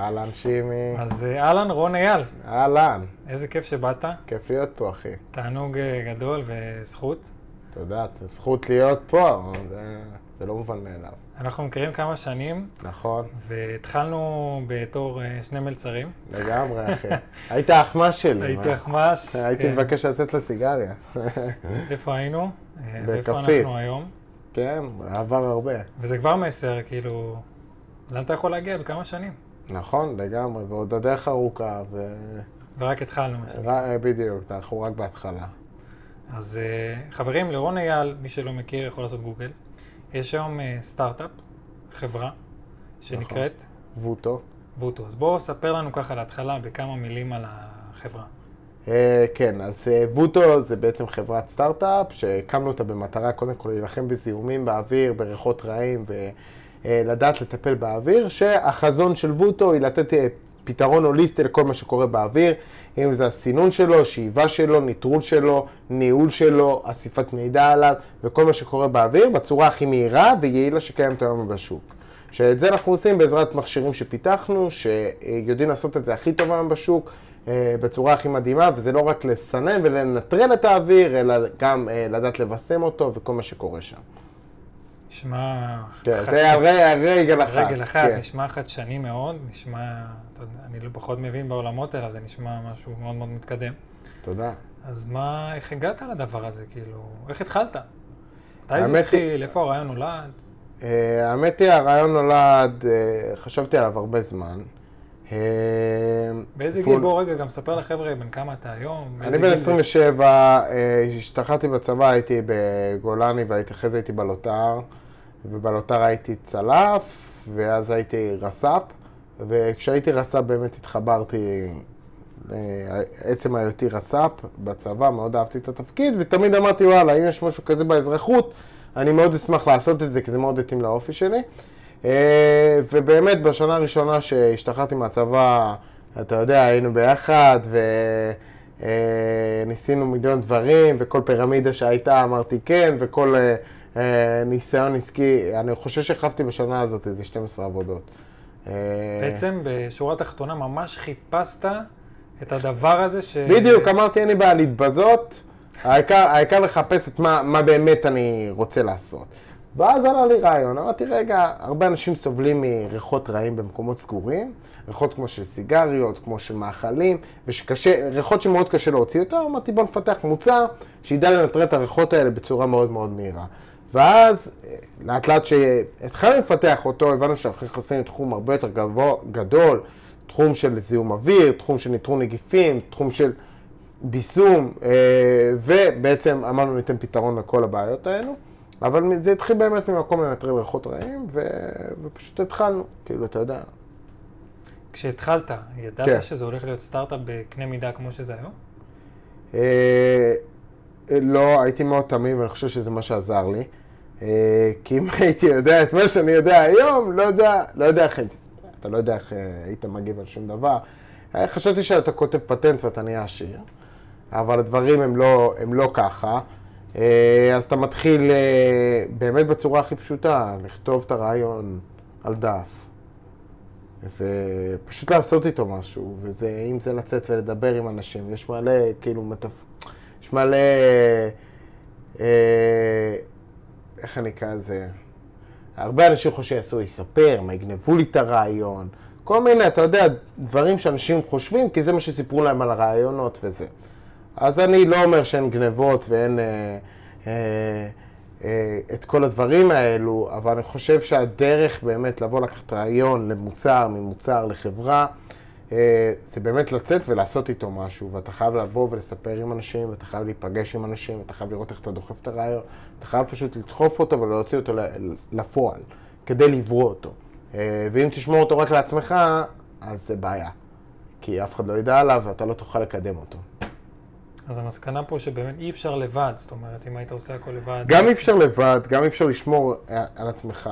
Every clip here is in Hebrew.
אהלן שימי. אז אה, אהלן, רון אייל, אהלן. איזה כיף שבאת. כיף להיות פה, אחי. תענוג אה, גדול וזכות. תודה, זכות להיות פה, זה, זה לא מובן מאליו. אנחנו מכירים כמה שנים, נכון, והתחלנו בתור אה, שני מלצרים. לגמרי, אחי. היית האחמ"ש שלי. הייתי? אחמ"ש. הייתי כן. מבקש לצאת לסיגריה. איפה היינו? אה, ואיפה בכפית. אנחנו היום? כן, עבר הרבה. וזה כבר מסר, כאילו, לאן אתה יכול להגיע בכמה שנים? נכון, לגמרי, ועוד הדרך ארוכה, ו... ורק התחלנו. ר- בדיוק, אנחנו רק בהתחלה. אז אה, חברים, לרון אייל, מי שלא מכיר יכול לעשות גוגל. יש היום אה, סטארט-אפ, חברה, שנקראת ווטו. ווטו. אז בואו ספר לנו ככה להתחלה בכמה מילים על החברה. אה, כן, אז אה, ווטו זה בעצם חברת סטארט-אפ שהקמנו אותה במטרה קודם כל להילחם בזיהומים באוויר, בריחות רעים ולדעת לטפל באוויר, שהחזון של ווטו היא לתת אה, פתרון הוליסטי לכל מה שקורה באוויר, אם זה הסינון שלו, שאיבה שלו, ניטרול שלו, ניהול שלו, אסיפת מידע עליו וכל מה שקורה באוויר בצורה הכי מהירה ויעילה שקיימת היום בשוק. שאת זה אנחנו עושים בעזרת מכשירים שפיתחנו, שיודעים לעשות את זה הכי טוב היום בשוק, אה, בצורה הכי מדהימה, וזה לא רק לסנן ולנטרל את האוויר, אלא גם אה, לדעת לבשם אותו וכל מה שקורה שם. נשמע... כן, זה על ר- על רגל אחת. רגל אחת, כן. נשמע חדשני מאוד, נשמע... אני לא פחות מבין בעולמות האלה, זה נשמע משהו מאוד מאוד מתקדם. תודה. אז מה, איך הגעת לדבר הזה, כאילו? איך התחלת? מתי זה התחיל? איפה הרעיון נולד? אה, האמת היא, הרעיון נולד, אה, חשבתי עליו הרבה זמן. אה, באיזה גיל? בוא רגע, גם ספר לחבר'ה בן כמה אתה היום. אני בן גיל זה? 27, אה, השתחררתי בצבא, הייתי בגולני ואחרי זה הייתי בלוטר, ובלוטר הייתי צלף, ואז הייתי רס"פ, וכשהייתי רס"פ באמת התחברתי, אה, עצם היותי רס"פ בצבא, מאוד אהבתי את התפקיד, ותמיד אמרתי, וואלה, אם יש משהו כזה באזרחות, אני מאוד אשמח לעשות את זה, כי זה מאוד התאים לאופי שלי. אה, ובאמת, בשנה הראשונה שהשתחררתי מהצבא, אתה יודע, היינו ביחד, וניסינו מיליון דברים, וכל פירמידה שהייתה אמרתי כן, וכל אה, אה, ניסיון עסקי, אני חושב שהחלפתי בשנה הזאת איזה 12 עבודות. אה, בעצם בשורה התחתונה ממש חיפשת את הדבר הזה ש... בדיוק, אמרתי, אין לי בעיה להתבזות, העיקר, העיקר לחפש את מה, מה באמת אני רוצה לעשות. ואז עלה לי רעיון, אמרתי, רגע, הרבה אנשים סובלים מריחות רעים במקומות סגורים, ריחות כמו של סיגריות, כמו של מאכלים, ושקשה, ריחות שמאוד קשה להוציא אותם, אמרתי, בוא נפתח מוצר שידע לנטרל את הריחות האלה בצורה מאוד מאוד מהירה. ואז, אה, לאט לאט שהתחלנו לפתח אותו, הבנו שאנחנו נכנסים לתחום הרבה יותר גבוה, גדול, תחום של זיהום אוויר, תחום של ניטרול נגיפים, תחום של ביסום, אה, ובעצם אמרנו ניתן פתרון לכל הבעיות האלו. אבל זה התחיל באמת ממקום לנטרל ריחות רעים, ו... ופשוט התחלנו, כאילו, אתה יודע. כשהתחלת, ידעת כן. שזה הולך להיות סטארט-אפ בקנה מידה כמו שזה היום? אה, אה, לא, הייתי מאוד תמים, ואני חושב שזה מה שעזר לי. אה, כי אם הייתי יודע את מה שאני יודע היום, לא יודע, לא יודע איך הייתי, אתה לא יודע איך אה, היית מגיב על שום דבר. אה, חשבתי שאתה כותב פטנט ואתה נהיה עשיר, אבל הדברים הם לא, הם לא ככה. אה, אז אתה מתחיל אה, באמת בצורה הכי פשוטה, לכתוב את הרעיון על דף. ופשוט לעשות איתו משהו, וזה, אם זה לצאת ולדבר עם אנשים, יש מלא, כאילו, מטפ... יש מלא, אה, איך אני אקרא לזה? הרבה אנשים חושבים שיעשו יספר, מה יגנבו לי את הרעיון, כל מיני, אתה יודע, דברים שאנשים חושבים, כי זה מה שסיפרו להם על הרעיונות וזה. אז אני לא אומר שאין גנבות ואין אה, אה, אה, את כל הדברים האלו, אבל אני חושב שהדרך באמת לבוא לקחת רעיון למוצר, ממוצר לחברה, אה, זה באמת לצאת ולעשות איתו משהו, ואתה חייב לבוא ולספר עם אנשים, ואתה חייב להיפגש עם אנשים, ואתה חייב לראות איך אתה דוחף את הרעיון, אתה חייב פשוט לדחוף אותו ולהוציא אותו לפועל, כדי לברוא אותו. אה, ואם תשמור אותו רק לעצמך, אז זה בעיה. כי אף אחד לא ידע עליו ואתה לא תוכל לקדם אותו. אז המסקנה פה שבאמת אי אפשר לבד, זאת אומרת, אם היית עושה הכל לבד... גם אי אפשר לבד, גם אי אפשר לשמור אה, על עצמך,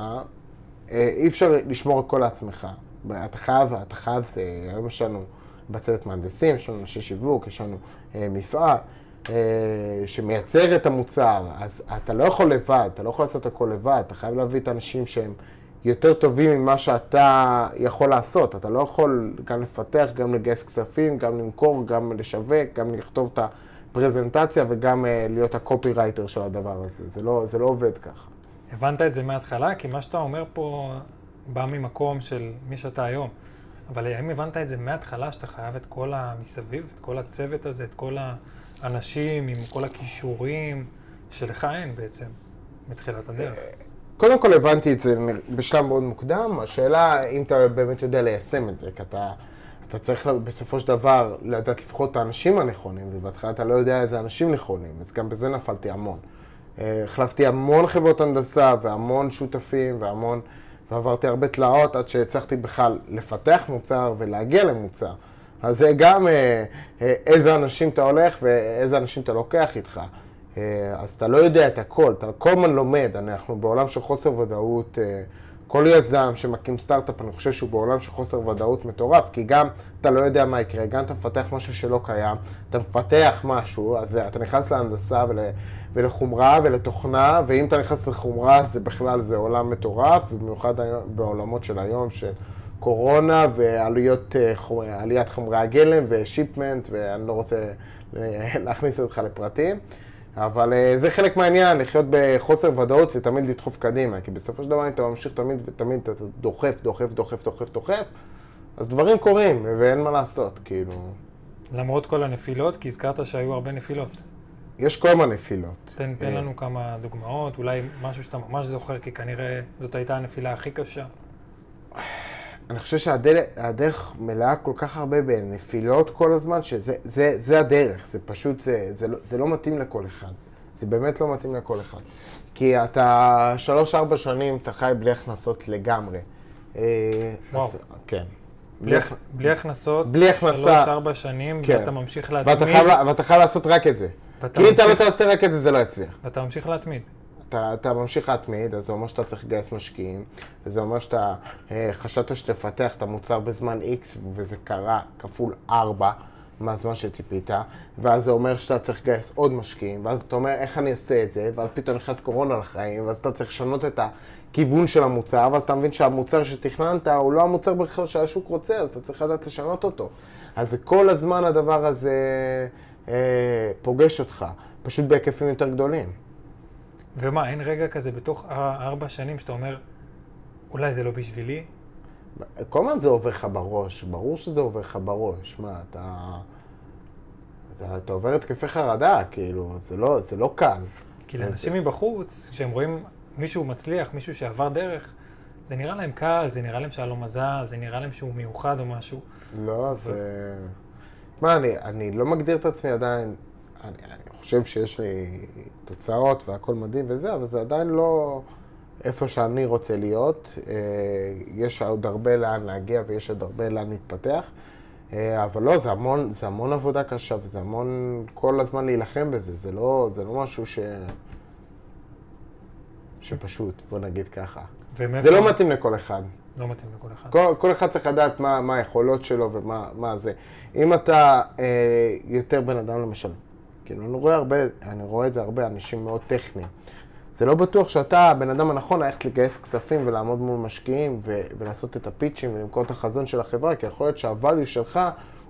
אה, אי אפשר לשמור הכל לעצמך. אתה חייב, אתה חייב, זה, היום יש לנו בצוות מהנדסים, יש לנו אנשי שיווק, יש לנו אה, מפעל אה, שמייצר את המוצר, אז אתה לא יכול לבד, אתה לא יכול לעשות הכל לבד, אתה חייב להביא את האנשים שהם יותר טובים ממה שאתה יכול לעשות. אתה לא יכול גם לפתח, גם לגייס כספים, גם למכור, גם לשווק, גם לכתוב את הפרזנטציה וגם uh, להיות הקופי רייטר של הדבר הזה. זה לא, זה לא עובד ככה. הבנת את זה מההתחלה? כי מה שאתה אומר פה בא ממקום של מי שאתה היום. אבל האם הבנת את זה מההתחלה, שאתה חייב את כל המסביב, את כל הצוות הזה, את כל האנשים עם כל הכישורים, שלך אין בעצם, מתחילת הדרך? קודם כל הבנתי את זה בשלב מאוד מוקדם, השאלה אם אתה באמת יודע ליישם את זה, כי אתה, אתה צריך בסופו של דבר לדעת לבחור את האנשים הנכונים, ובהתחלה אתה לא יודע איזה אנשים נכונים, אז גם בזה נפלתי המון. אה, החלפתי המון חברות הנדסה והמון שותפים והמון, ועברתי הרבה תלאות עד שהצלחתי בכלל לפתח מוצר ולהגיע למוצר. אז זה גם אה, אה, איזה אנשים אתה הולך ואיזה אנשים אתה לוקח איתך. אז אתה לא יודע את הכל, אתה כל הזמן לומד, אנחנו בעולם של חוסר ודאות. כל יזם שמקים סטארט-אפ, אני חושב שהוא בעולם של חוסר ודאות מטורף, כי גם אתה לא יודע מה יקרה, גם אתה מפתח משהו שלא קיים, אתה מפתח משהו, אז אתה נכנס להנדסה ול, ולחומרה ולתוכנה, ואם אתה נכנס לחומרה, זה בכלל, זה עולם מטורף, במיוחד בעולמות של היום, של קורונה ועליית אה, חומרי הגלם ושיפמנט, ואני לא רוצה להכניס אותך לפרטים. אבל אה, זה חלק מהעניין, לחיות בחוסר ודאות ותמיד לדחוף קדימה, כי בסופו של דבר אתה ממשיך תמיד ותמיד אתה דוחף, דוחף, דוחף, דוחף, דוחף, אז דברים קורים ואין מה לעשות, כאילו... למרות כל הנפילות, כי הזכרת שהיו הרבה נפילות. יש כל מיני נפילות. תן, תן אה, לנו כמה דוגמאות, אולי משהו שאתה ממש זוכר, כי כנראה זאת הייתה הנפילה הכי קשה. אני חושב שהדרך מלאה כל כך הרבה בנפילות כל הזמן, שזה זה, זה הדרך, זה פשוט, זה, זה, לא, זה לא מתאים לכל אחד. זה באמת לא מתאים לכל אחד. כי אתה שלוש-ארבע שנים, אתה חי בלי הכנסות לגמרי. אה, וואו. אז, כן. בלי, בלי הכנסות, בלי הכנסה, שלוש-ארבע שנים, כן. ואתה ממשיך להתמיד. ואתה חייב, ואתה חייב לעשות רק את זה. כי אם אתה לא תעשה רק את זה, זה לא יצליח. ואתה ממשיך להתמיד. אתה, אתה ממשיך להתמיד, אז זה אומר שאתה צריך לגייס משקיעים, וזה אומר שאתה אה, חשבת שתפתח את המוצר בזמן X, וזה קרה כפול 4 מהזמן שציפית, ואז זה אומר שאתה צריך לגייס עוד משקיעים, ואז אתה אומר, איך אני עושה את זה, ואז פתאום נכנס קורונה לחיים, ואז אתה צריך לשנות את הכיוון של המוצר, ואז אתה מבין שהמוצר שתכננת הוא לא המוצר בכלל שהשוק רוצה, אז אתה צריך לדעת לשנות אותו. אז כל הזמן הדבר הזה אה, פוגש אותך, פשוט בהיקפים יותר גדולים. ומה, אין רגע כזה בתוך ארבע שנים שאתה אומר, אולי זה לא בשבילי? כל הזמן זה עובר לך בראש, ברור שזה עובר לך בראש. מה, אתה... אתה, אתה עובר התקפי חרדה, כאילו, זה לא, זה לא קל. כי לאנשים זה... מבחוץ, כשהם רואים מישהו מצליח, מישהו שעבר דרך, זה נראה להם קל, זה נראה להם שהיה לו מזל, זה נראה להם שהוא מיוחד או משהו. לא, ו... זה... מה, אני, אני לא מגדיר את עצמי עדיין, אני, אני חושב שיש לי תוצאות והכל מדהים וזה, אבל זה עדיין לא איפה שאני רוצה להיות. אה, יש עוד הרבה לאן להגיע ויש עוד הרבה לאן להתפתח. אה, אבל לא, זה המון, זה המון עבודה קשה וזה המון כל הזמן להילחם בזה. זה לא, זה לא משהו ש... שפשוט, בוא נגיד ככה. זה לא מתאים לכל אחד. לא מתאים לכל אחד. כל, כל אחד צריך לדעת מה, מה היכולות שלו ומה זה. אם אתה אה, יותר בן אדם למשל, כאילו, אני רואה הרבה, אני רואה את זה הרבה, אנשים מאוד טכניים. זה לא בטוח שאתה הבן אדם הנכון ללכת לגייס כספים ולעמוד מול משקיעים ו- ולעשות את הפיצ'ים ולמכור את החזון של החברה, כי יכול להיות שהvalue שלך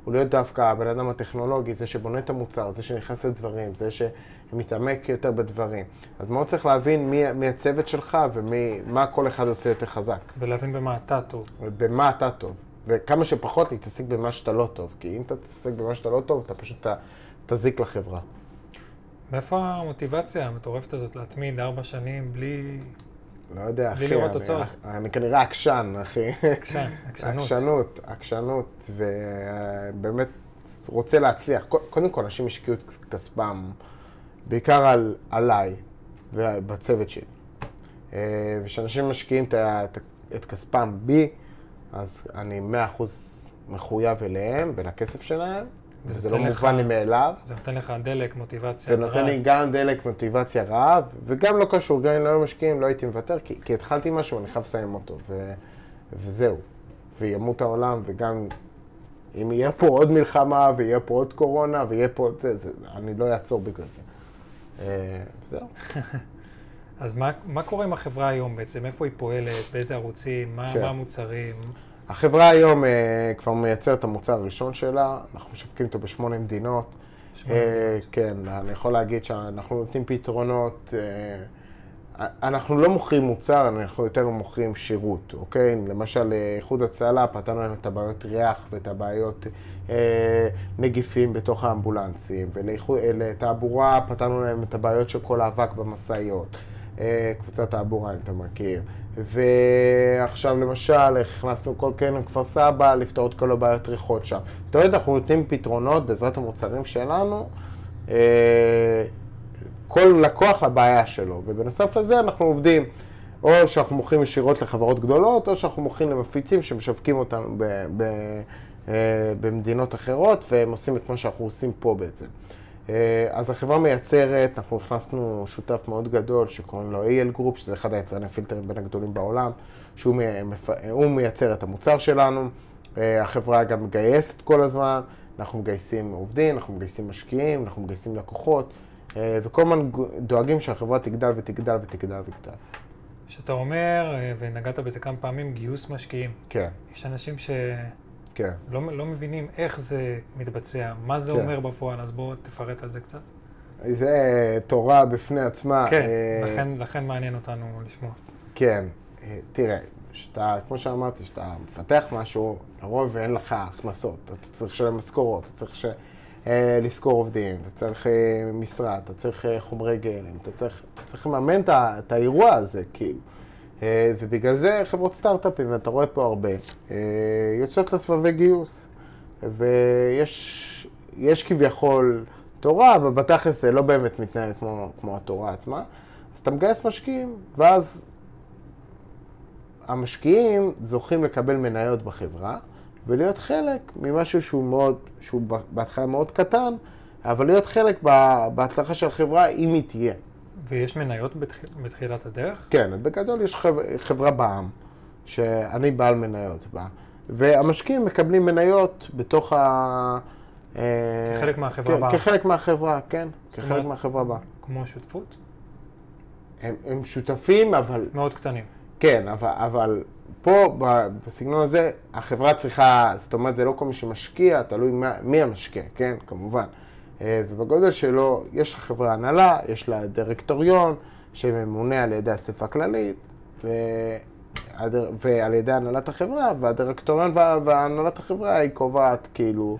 הוא להיות דווקא הבן אדם הטכנולוגי, זה שבונה את המוצר, זה שנכנס לדברים, זה שמתעמק יותר בדברים. אז מאוד צריך להבין מי, מי הצוות שלך ומה כל אחד עושה יותר חזק. ולהבין במה אתה טוב. במה אתה טוב. וכמה שפחות להתעסק במה שאתה לא טוב, כי אם אתה תתעסק במה שאתה לא טוב, אתה פשוט תזיק לחברה. מאיפה המוטיבציה המטורפת הזאת להתמיד ארבע שנים בלי... לא יודע, אחי. בלי לראות תוצאות. אני, אני כנראה עקשן, אחי. עקשן, עקשנות. עקשנות, עקשנות, ובאמת רוצה להצליח. קודם כל, אנשים השקיעו את כספם, בעיקר על, עליי ובצוות שלי. אה, וכשאנשים משקיעים את, את, את כספם בי, אז אני מאה אחוז מחויב אליהם ולכסף שלהם. וזה לא מובן לי מאליו. זה נותן לך דלק, מוטיבציה. זה נותן לי גם דלק, מוטיבציה, רעב, וגם לא קשור, גם אם לא היו משקיעים, לא הייתי מוותר, כי, כי התחלתי משהו, אני חייב לסיים אותו, ו, וזהו. וימות העולם, וגם אם יהיה פה עוד מלחמה, ויהיה פה עוד קורונה, ויהיה פה עוד זה, זה אני לא אעצור בגלל זה. אה, זהו. אז מה, מה קורה עם החברה היום בעצם? איפה היא פועלת? באיזה ערוצים? מה, כן. מה המוצרים? החברה היום אה, כבר מייצרת את המוצר הראשון שלה, אנחנו משווקים אותו בשמונה מדינות. שמונה אה, מדינות. כן, אני יכול להגיד שאנחנו נותנים פתרונות, אה, אנחנו לא מוכרים מוצר, אנחנו יותר מוכרים שירות, אוקיי? למשל, אה, איחוד הצלה, פתרנו להם את הבעיות ריח ואת הבעיות אה, נגיפים בתוך האמבולנסים, ולתעבורה פתרנו להם את הבעיות של כל האבק במשאיות. אה, קבוצת תעבורה, אם אתה מכיר. ועכשיו למשל, הכנסנו כל קרן כפר סבא לפתור את כל הבעיות ריחות שם. זאת אומרת, אנחנו נותנים פתרונות בעזרת המוצרים שלנו, אה, כל לקוח לבעיה שלו. ובנוסף לזה אנחנו עובדים, או שאנחנו מוכרים ישירות לחברות גדולות, או שאנחנו מוכרים למפיצים שמשווקים אותנו ב, ב, אה, במדינות אחרות, והם עושים את מה שאנחנו עושים פה בעצם. אה, אז החברה מייצרת, אנחנו הכנסנו שותף מאוד גדול שקוראים לו AL Group, שזה אחד היצרני פילטרים בין הגדולים בעולם, שהוא מפ- מייצר את המוצר שלנו. אה, החברה גם מגייסת כל הזמן, אנחנו מגייסים עובדים, אנחנו מגייסים משקיעים, אנחנו מגייסים לקוחות, אה, וכל הזמן דואגים שהחברה תגדל ותגדל ותגדל ותגדל. שאתה אומר, ונגעת בזה כמה פעמים, גיוס משקיעים. כן, יש אנשים שלא כן. לא מבינים איך זה מתבצע, מה זה כן. אומר בפועל, אז בוא תפרט על זה קצת. זה תורה בפני עצמה. כן, אה, לכן, לכן מעניין אותנו לשמוע. כן, אה, תראה, שאתה, כמו שאמרתי, שאתה מפתח משהו, לרוב אין לך הכנסות, אתה צריך לשלם משכורות, אתה צריך ש... אה, לשכור עובדים, אתה צריך אה, משרד, אתה צריך אה, חומרי גלם, אתה צריך, אתה צריך לממן את האירוע הזה, כאילו. אה, ובגלל זה חברות סטארט-אפים, ואתה רואה פה הרבה, אה, יוצאות לסבבי גיוס. ויש יש כביכול תורה, אבל בתכלס זה לא באמת מתנהל כמו, כמו התורה עצמה. אז אתה מגייס משקיעים, ואז המשקיעים זוכים לקבל מניות בחברה, ולהיות חלק ממשהו שהוא מאוד, שהוא בהתחלה מאוד קטן, אבל להיות חלק בהצלחה של החברה, אם היא תהיה. ויש מניות בתח... בתחילת הדרך? כן, בגדול יש חב- חברה בע"מ, שאני בעל מניות בה, והמשקיעים מקבלים מניות בתוך ה... אה, כחלק מהחברה כ- בע"מ. כחלק מהחברה, כן, כחלק אומרת- מהחברה בה. כמו שותפות? הם, הם שותפים, אבל מאוד קטנים. כן, אבל, אבל פה, בסגנון הזה, החברה צריכה, זאת אומרת, זה לא כל מי שמשקיע, תלוי מה, מי המשקיע, כן, כמובן. אה, ובגודל שלו, יש לחברה הנהלה, יש לה דירקטוריון, שממונה על ידי אספה כללית, והדר, ועל ידי הנהלת החברה, והדירקטוריון וה, והנהלת החברה היא קובעת, כאילו,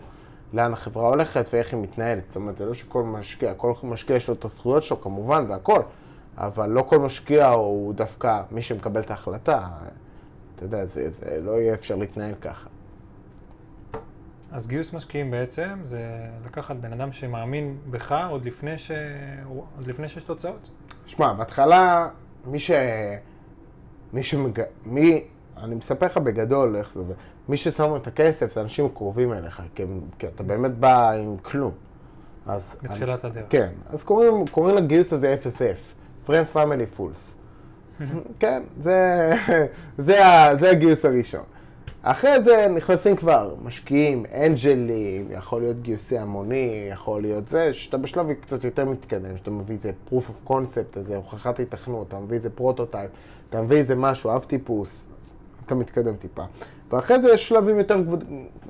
לאן החברה הולכת ואיך היא מתנהלת. זאת אומרת, זה לא שכל משקיע, כל משקיע יש לו את הזכויות שלו, כמובן, והכל. אבל לא כל משקיע הוא דווקא מי שמקבל את ההחלטה. אתה יודע, זה, זה לא יהיה אפשר להתנהל ככה. אז גיוס משקיעים בעצם זה לקחת בן אדם שמאמין בך עוד לפני, ש... עוד לפני שיש תוצאות. שמע, בהתחלה, מי ש... מי שמג... מי... אני מספר לך בגדול איך זה. מי ששם את הכסף זה אנשים קרובים אליך, כי, כי אתה באמת בא עם כלום. אז... בתחילת הדרך. כן, אז קוראים, קוראים לגיוס הזה FFF, Friends Family Fools. כן, זה, זה, ה- זה הגיוס הראשון. אחרי זה נכנסים כבר משקיעים, אנג'לים, יכול להיות גיוסי המוני, יכול להיות זה, שאתה בשלב קצת יותר מתקדם, שאתה מביא איזה proof of concept, איזה הוכחת היתכנות, אתה מביא איזה prototype, אתה מביא איזה משהו, אב טיפוס, אתה מתקדם טיפה. ואחרי זה יש שלבים יותר, גבוה,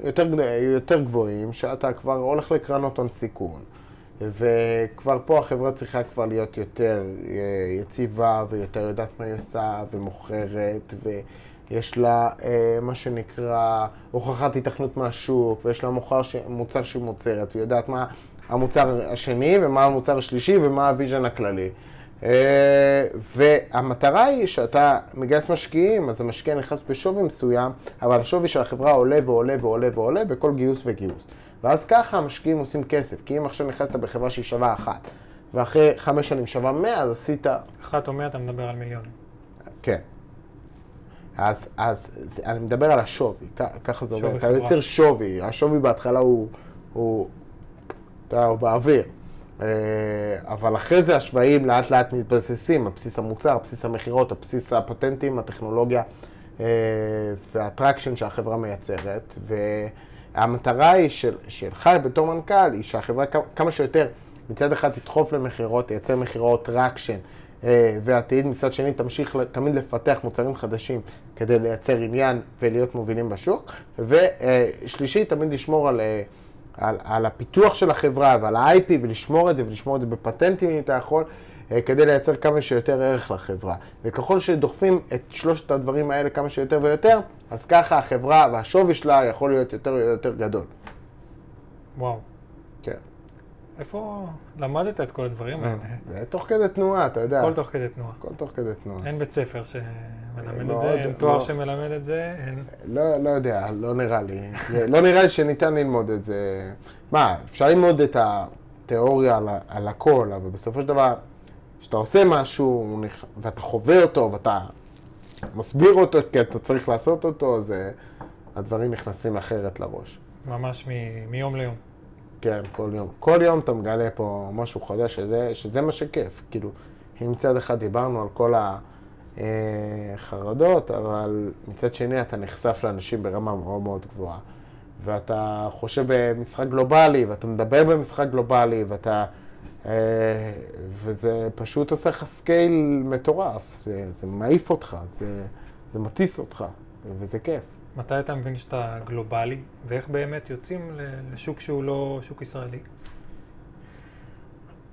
יותר, יותר גבוהים, שאתה כבר הולך לקרנות הון סיכון. וכבר פה החברה צריכה כבר להיות יותר אה, יציבה ויותר יודעת מה היא עושה ומוכרת ויש לה אה, מה שנקרא הוכחת היתכנות מהשוק ויש לה מוכר ש... מוצר שהיא מוצרת ויודעת מה המוצר השני ומה המוצר השלישי ומה ה vision הכללי. אה, והמטרה היא שאתה מגייס משקיעים, אז המשקיע נכנס בשווי מסוים, אבל השווי של החברה עולה ועולה ועולה ועולה בכל גיוס וגיוס. ואז ככה המשקיעים עושים כסף, כי אם עכשיו נכנסת בחברה שהיא שווה אחת, ואחרי חמש שנים שווה מאה, אז עשית... אחת או מאה אתה מדבר על מיליונים. כן. אז, אז אני מדבר על השווי, ככה זה עובד. אתה. יוצר שווי, השווי בהתחלה הוא, הוא, אתה הוא באוויר. אה, אבל אחרי זה השוואים לאט לאט מתבססים על בסיס המוצר, על בסיס המכירות, על בסיס הפטנטים, הטכנולוגיה אה, והטרקשן שהחברה מייצרת. והמטרה היא של, שלך בתור מנכ"ל, היא שהחברה כמה- שיותר מצד אחד תדחוף למכירות, תייצר מכירות traction, ועתיד, מצד שני תמשיך תמיד לפתח מוצרים חדשים כדי לייצר עניין ולהיות מובילים בשוק, ושלישי, תמיד לשמור על, אה, על, על הפיתוח של החברה ועל ה- IP ולשמור את זה ולשמור את זה בפטנטים אם אתה יכול. אה, כדי לייצר כמה שיותר ערך לחברה. וככל שדוחפים את שלושת הדברים האלה כמה שיותר ויותר, אז ככה החברה והשווי שלה יכול להיות יותר ויותר גדול. וואו. איפה למדת את כל הדברים האלה? זה תוך כדי תנועה, אתה יודע. הכל תוך כדי תנועה. הכל תוך כדי תנועה. אין בית ספר שמלמד את זה, אין תואר מאוד. שמלמד את זה, אין... לא, לא יודע, לא נראה לי. לא נראה לי שניתן ללמוד את זה. מה, אפשר ללמוד את התיאוריה על, הכל, אבל בסופו של דבר, כשאתה עושה משהו ואתה חווה אותו ואתה מסביר אותו כי אתה צריך לעשות אותו, אז אה, הדברים נכנסים אחרת לראש. ממש מיום ליום. כן, כל יום. כל יום אתה מגלה פה משהו חדש, שזה, שזה מה שכיף. כאילו, אם מצד אחד דיברנו על כל החרדות, אבל מצד שני אתה נחשף לאנשים ברמה מאוד מאוד גבוהה. ואתה חושב במשחק גלובלי, ואתה מדבר במשחק גלובלי, ואתה... אה, וזה פשוט עושה לך scale מטורף. זה, זה מעיף אותך, זה, זה מטיס אותך, וזה כיף. מתי אתה מבין שאתה גלובלי, ואיך באמת יוצאים לשוק שהוא לא שוק ישראלי?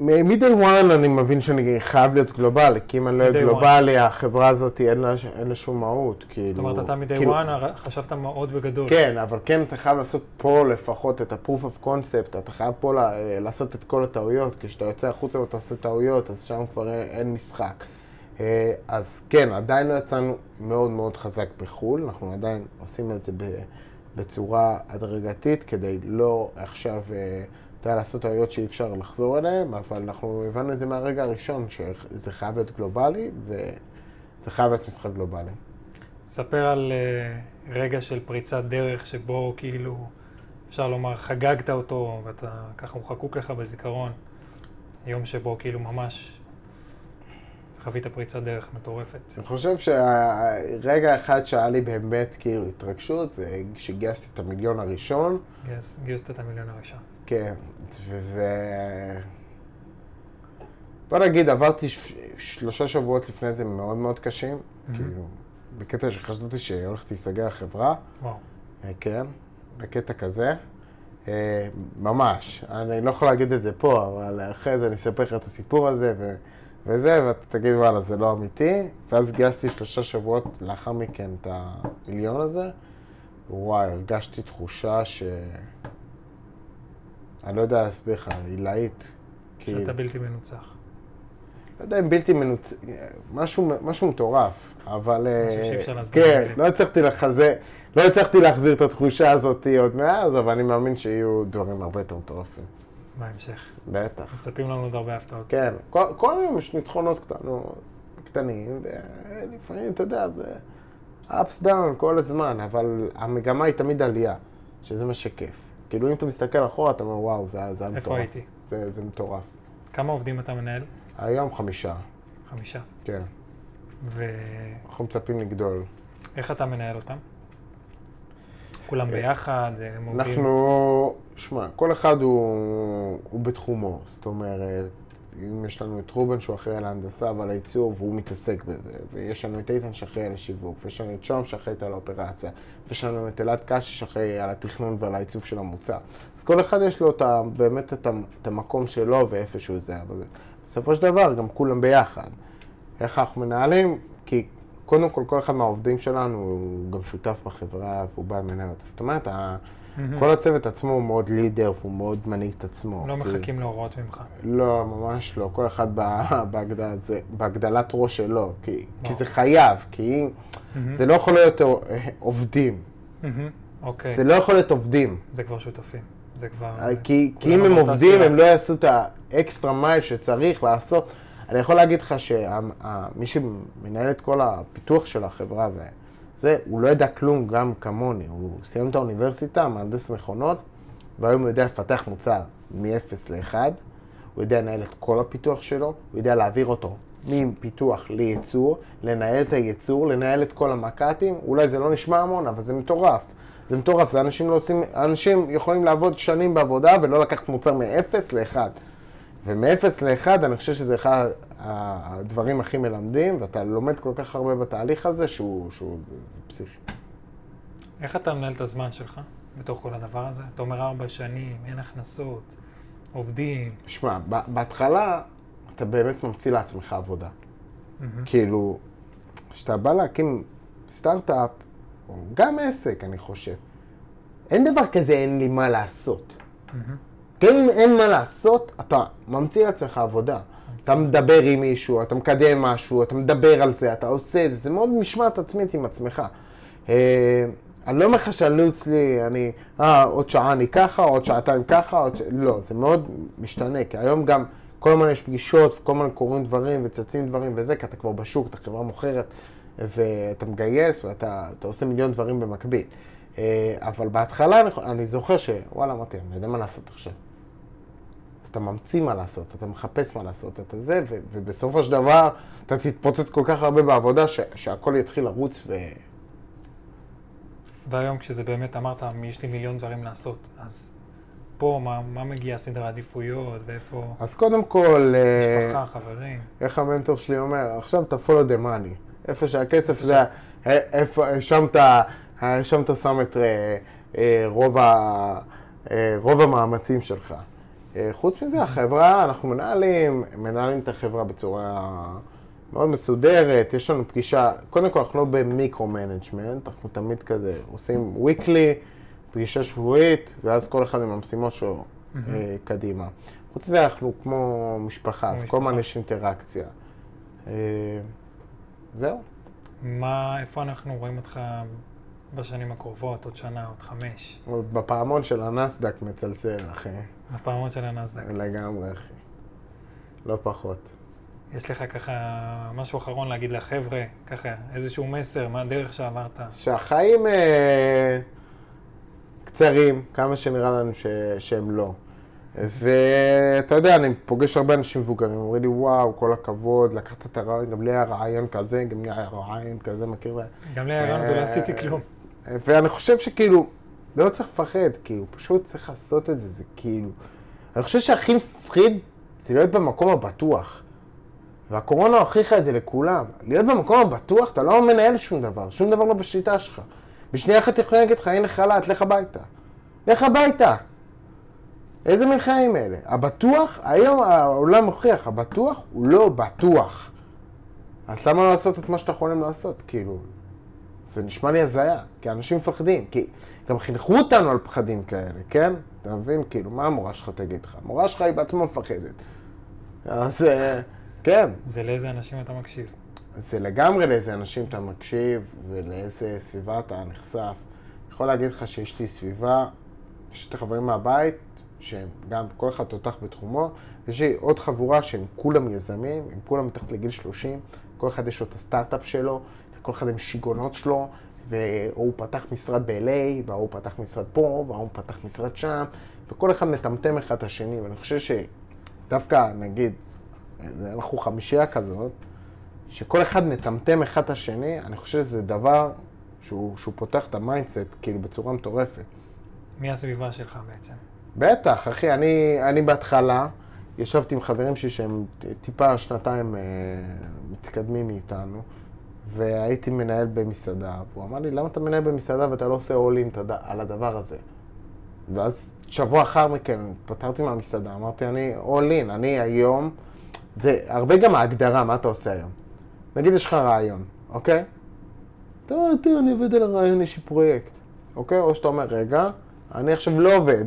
מ-day one אני מבין שאני חייב להיות גלובלי, כי אם אני לא אהיה גלובלי, החברה הזאת אין לה, אין לה שום מהות. כאילו, זאת אומרת, אתה מ-day כאילו, one חשבת מאוד בגדול. כן, אבל כן אתה חייב לעשות פה לפחות את ה-proof of concept, אתה חייב פה לעשות את כל הטעויות, כשאתה יוצא החוצה ואתה עושה טעויות, אז שם כבר אין, אין משחק. אה, אז כן, עדיין לא יצאנו מאוד מאוד חזק בחו"ל, אנחנו עדיין עושים את זה בצורה הדרגתית, כדי לא עכשיו, אה, אתה יודע, לעשות טעויות שאי אפשר לחזור אליהן, אבל אנחנו הבנו את זה מהרגע הראשון, שזה חייב להיות גלובלי, וזה חייב להיות משחק גלובלי. ספר על uh, רגע של פריצת דרך שבו כאילו, אפשר לומר, חגגת אותו, ואתה ככה הוא חקוק לך בזיכרון. יום שבו כאילו ממש חווית פריצת דרך מטורפת. אני חושב שהרגע אחד שהיה לי באמת כאילו התרגשות, זה כשגייסתי את המיליון הראשון. גייס, גייסת את המיליון הראשון. כן, וזה... בוא נגיד, עברתי ש... שלושה שבועות לפני זה מאוד מאוד קשים, כאילו, בקטע שחשבתי שהולכת להיסגר החברה, וואו. אה, כן, בקטע כזה. אה, ממש, אני לא יכול להגיד את זה פה, אבל אחרי זה אני אספר לך את הסיפור הזה ו... וזה, ואתה תגיד, וואלה, זה לא אמיתי. ואז גייסתי שלושה שבועות לאחר מכן את המיליון הזה. וואי, הרגשתי תחושה ש... אני לא יודע להסביר לך, עילאית. שאתה בלתי מנוצח. לא יודע אם בלתי מנוצ... משהו, משהו מטורף, אבל... משהו אה, שאי אפשר להסביר כן. לא הצלחתי לחזר, לא הצלחתי להחזיר את התחושה הזאת עוד מאז, אבל אני מאמין שיהיו דברים הרבה יותר מטורפים. בהמשך. בטח. מצפים לנו עוד הרבה הפתעות. כן, כל, כל יום יש ניצחונות קטנים, ולפעמים, אתה יודע, זה ups down כל הזמן, אבל המגמה היא תמיד עלייה, שזה מה שכיף. כאילו, אם אתה מסתכל אחורה, אתה אומר, וואו, זה, זה היה מטורף. איפה הייתי? זה, זה מטורף. כמה עובדים אתה מנהל? היום חמישה, חמישה. כן. ואיך אנחנו מצפים לגדול. אתה מנהל אותם? כולם ביחד? זה עובדים? אנחנו, שמע, כל אחד הוא, הוא בתחומו. זאת אומרת, אם יש לנו את רובן שהוא אחראי על ההנדסה ועל הייצור והוא מתעסק בזה, ויש לנו את איתן שאחראי על השיווק, ויש לנו את שום שאחראית על האופרציה, ויש לנו את אלעד קשי שאחראי על התכנון ועל העיצוב של המוצר. אז כל אחד יש לו את באמת את, את המקום שלו ואיפשהו זה, אבל בסופו של דבר גם כולם ביחד. איך אנחנו מנהלים? כי קודם כל, כל אחד מהעובדים שלנו הוא גם שותף בחברה והוא בעל מניות. זאת אומרת. כל הצוות עצמו הוא מאוד לידר והוא מאוד מנהיג את עצמו. לא כי- מחכים להוראות ממך. לא, ממש לא. כל אחד ב- בהגדל, זה, בהגדלת ראש שלו. כי, כי. זה חייב, כי. זה לא יכול להיות אה, עובדים. אוקיי. זה לא יכול להיות עובדים. זה כבר שותפים. זה כבר... כי, כי כולם אם הם עובדים. הם לא יעשו את האקסטרה מייל שצריך לעשות. אני יכול להגיד לך שמי שמנהל את כל הפיתוח של החברה וזה, הוא לא ידע כלום גם כמוני. הוא סיים את האוניברסיטה, מהנדס מכונות, והיום הוא יודע לפתח מוצר מ-0 ל-1. הוא יודע לנהל את כל הפיתוח שלו, הוא יודע להעביר אותו מפיתוח לייצור, לנהל את הייצור, לנהל את כל המק"טים. אולי זה לא נשמע המון, אבל זה מטורף. זה מטורף, זה אנשים לא עושים, אנשים יכולים לעבוד שנים בעבודה ולא לקחת מוצר מ-0 ל-1. ומ-0 ל-1, אני חושב שזה אחד הדברים הכי מלמדים, ואתה לומד כל כך הרבה בתהליך הזה, שהוא, שהוא זה, זה פסיכי. איך אתה מנהל את הזמן שלך בתוך כל הדבר הזה? אתה אומר ארבע שנים, אין הכנסות, עובדים. שמע, בהתחלה אתה באמת ממציא לעצמך עבודה. כאילו, כשאתה בא להקים סטארט-אפ, גם עסק, אני חושב, אין דבר כזה אין לי מה לעשות. גם אם אין מה לעשות, אתה ממציא לעצמך עבודה. אתה מדבר עם מישהו, אתה מקדם משהו, אתה מדבר על זה, אתה עושה את זה, זה מאוד משמעת עצמית עם עצמך. אה, אני לא אומר לך שהלו"ז שלי, אני, אה, עוד שעה אני ככה, עוד שעתיים ככה, עוד ש... לא, זה מאוד משתנה, כי היום גם כל הזמן יש פגישות, וכל הזמן קורים דברים וצצים דברים וזה, כי אתה כבר בשוק, אתה חברה מוכרת, ואתה מגייס, ואתה אתה עושה מיליון דברים במקביל. אה, אבל בהתחלה אני, אני זוכר שוואלה, אמרתי, אני יודע מה לעשות עכשיו. אתה ממציא מה לעשות, אתה מחפש מה לעשות, אתה זה, ו- ובסופו של דבר אתה תתפוצץ כל כך הרבה בעבודה ש- שהכל יתחיל לרוץ ו... והיום כשזה באמת, אמרת, יש לי מיליון דברים לעשות, אז פה, מה, מה מגיע סדר העדיפויות, ואיפה אז קודם כל, אה, משפחה, חברים? איך המנטור שלי אומר, עכשיו אתה follow the money. איפה שהכסף זה, ה- איפה, שם אתה, שם אתה שם את אה, אה, רוב, ה, אה, רוב המאמצים שלך. אה, חוץ מזה, החברה, אנחנו מנהלים, מנהלים את החברה בצורה מאוד מסודרת, יש לנו פגישה, קודם כל אנחנו לא ב micro-management, אנחנו תמיד כזה עושים weekly, פגישה שבועית, ואז כל אחד עם המשימות שלו אה, קדימה. חוץ מזה, אנחנו כמו משפחה, אז כל הזמן. יש אינטראקציה. אה, זהו. מה, איפה אנחנו רואים אותך בשנים הקרובות, עוד שנה, עוד חמש, בפעמון של הנסדק מצלצל, אחי. בפעמות של הנסדק? לגמרי, אחי. לא פחות. יש לך ככה משהו אחרון להגיד לחבר'ה, ככה איזשהו מסר, מה הדרך שעברת? שהחיים אה, קצרים, כמה שנראה לנו ש, שהם לא. ואתה יודע, אני פוגש הרבה אנשים מבוגרים, אומרים לי, וואו, כל הכבוד, לקחת את הרעיון, גם לי היה רעיון כזה, גם לי היה רעיון כזה, מכיר? גם לי הרעיון ולא עשיתי כלום. ואני חושב שכאילו, לא צריך לפחד, כאילו, פשוט צריך לעשות את זה, זה כאילו... אני חושב שהכי מפחיד זה להיות במקום הבטוח. והקורונה הוכיחה את זה לכולם. להיות במקום הבטוח, אתה לא מנהל שום דבר, שום דבר לא בשליטה שלך. בשנייה אחת יכולים להגיד לך, הנה חל"ת, לך הביתה. לך הביתה. איזה מין חיים אלה? הבטוח, היום העולם מוכיח, הבטוח הוא לא בטוח. אז למה לא לעשות את מה שאתה יכולים לעשות? כאילו, זה נשמע לי הזיה, כי אנשים מפחדים, כי גם חינכו אותנו על פחדים כאלה, כן? אתה מבין? כאילו, מה המורה שלך תגיד לך? המורה שלך היא בעצמה מפחדת. אז אה, כן, זה לאיזה אנשים אתה מקשיב. זה לגמרי לאיזה אנשים אתה מקשיב ולאיזה סביבה אתה נחשף. אני יכול להגיד לך שיש לי סביבה, יש לי חברים מהבית, שהם גם, כל אחד תותח בתחומו, יש לי עוד חבורה שהם כולם יזמים, הם כולם מתחת לגיל 30, כל אחד יש לו את הסטארט-אפ שלו, כל אחד עם שיגעונות שלו, והוא פתח משרד ב-LA, וההוא פתח משרד פה, וההוא פתח משרד שם, וכל אחד מטמטם אחד את השני, ואני חושב שדווקא, נגיד, זה- אנחנו חמישייה כזאת, שכל אחד מטמטם אחד את השני, אני חושב שזה דבר שהוא, שהוא פותח את ה mindset כאילו בצורה מטורפת. מי הסביבה שלך בעצם? בטח, אחי, אני, אני בהתחלה ישבתי עם חברים שלי שהם טיפה שנתיים אה, מתקדמים מאיתנו, והייתי מנהל במסעדה, והוא אמר לי, למה אתה מנהל במסעדה ואתה לא עושה all in על הדבר הזה? ואז שבוע אחר מכן התפטרתי מהמסעדה, אמרתי, אני all in, אני היום, זה הרבה גם ההגדרה, מה אתה עושה היום. נגיד יש לך רעיון, אוקיי? אתה אומר, תראה, אני עובד על הרעיון, יש לי פרויקט, אוקיי? או שאתה אומר, רגע, אני עכשיו לא עובד,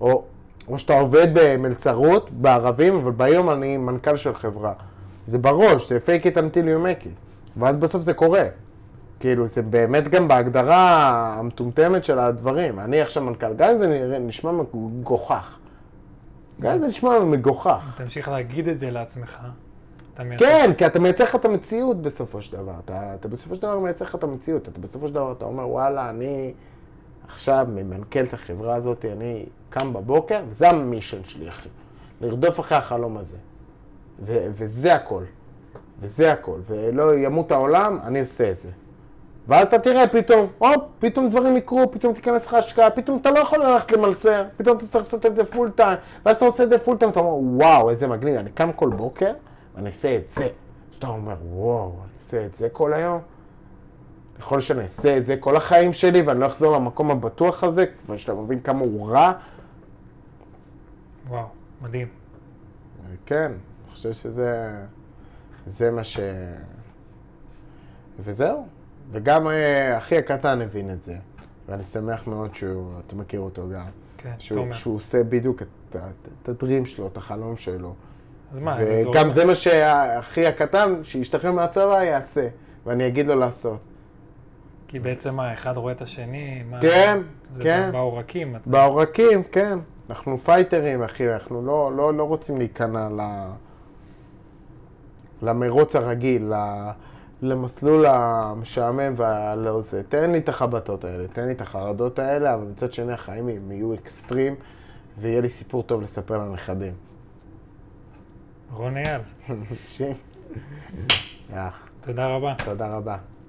או, או שאתה עובד במלצרות, בערבים, אבל ביום אני מנכ"ל של חברה. זה בראש, זה fake it until you make it. ואז בסוף זה קורה. כאילו, זה באמת גם בהגדרה המטומטמת של הדברים. אני עכשיו מנכ"ל, גם זה נשמע מגוחך. גם זה נשמע מגוחך. תמשיך להגיד את זה לעצמך. מייצר- כן, כי אתה מייצר לך את המציאות בסופו של דבר. אתה, אתה בסופו של דבר מייצר לך את המציאות. אתה בסופו של דבר, אתה אומר, וואלה, אני עכשיו ממנכ"ל את החברה הזאת, אני קם בבוקר, וזה המישן שלי, אחי. לרדוף אחרי החלום הזה. ו- וזה הכל. וזה הכל. ולא ימות העולם, אני עושה את זה. ואז אתה תראה פתאום, הופ, פתאום דברים יקרו, פתאום תיכנס לך השקעה, פתאום אתה לא יכול ללכת למלצר, פתאום אתה צריך לעשות את זה full time, ואז אתה עושה את זה full time, אתה אומר, וואו, איזה מגניב, אני קם כל בוקר, ואני אעשה את זה. אז אתה אומר, וואו, אני אעשה את זה כל היום? יכול שאני אעשה את זה כל החיים שלי, ואני לא אחזור למקום הבטוח הזה, ושאתה מבין כמה הוא רע. וואו, מדהים. כן, אני חושב שזה... זה מה ש... וזהו. וגם אה, אחי הקטן הבין את זה, ואני שמח מאוד שהוא, אתה מכיר אותו גם. כן, שהוא, תומר. שהוא עושה בדיוק את, ה- את הדרים שלו, את החלום שלו. אז מה, איזה זורק? וגם זה מה שהאחי הקטן, שישתחרר מהצבא, יעשה. ואני אגיד לו לעשות. כי בעצם מה, אחד רואה את השני? מה, כן, זה כן. בעורקים. אתה- בעורקים, כן. אנחנו פייטרים, אחי, אנחנו לא, לא, לא רוצים להיכנע ל... למרוץ הרגיל, ל... למסלול המשעמם והלא זה. תן לי את החבטות האלה, תן לי את החרדות האלה, אבל מצד שני החיים הם יהיו אקסטרים, ויהיה לי סיפור טוב לספר לנכדים. רון אייל, תודה רבה. תודה רבה.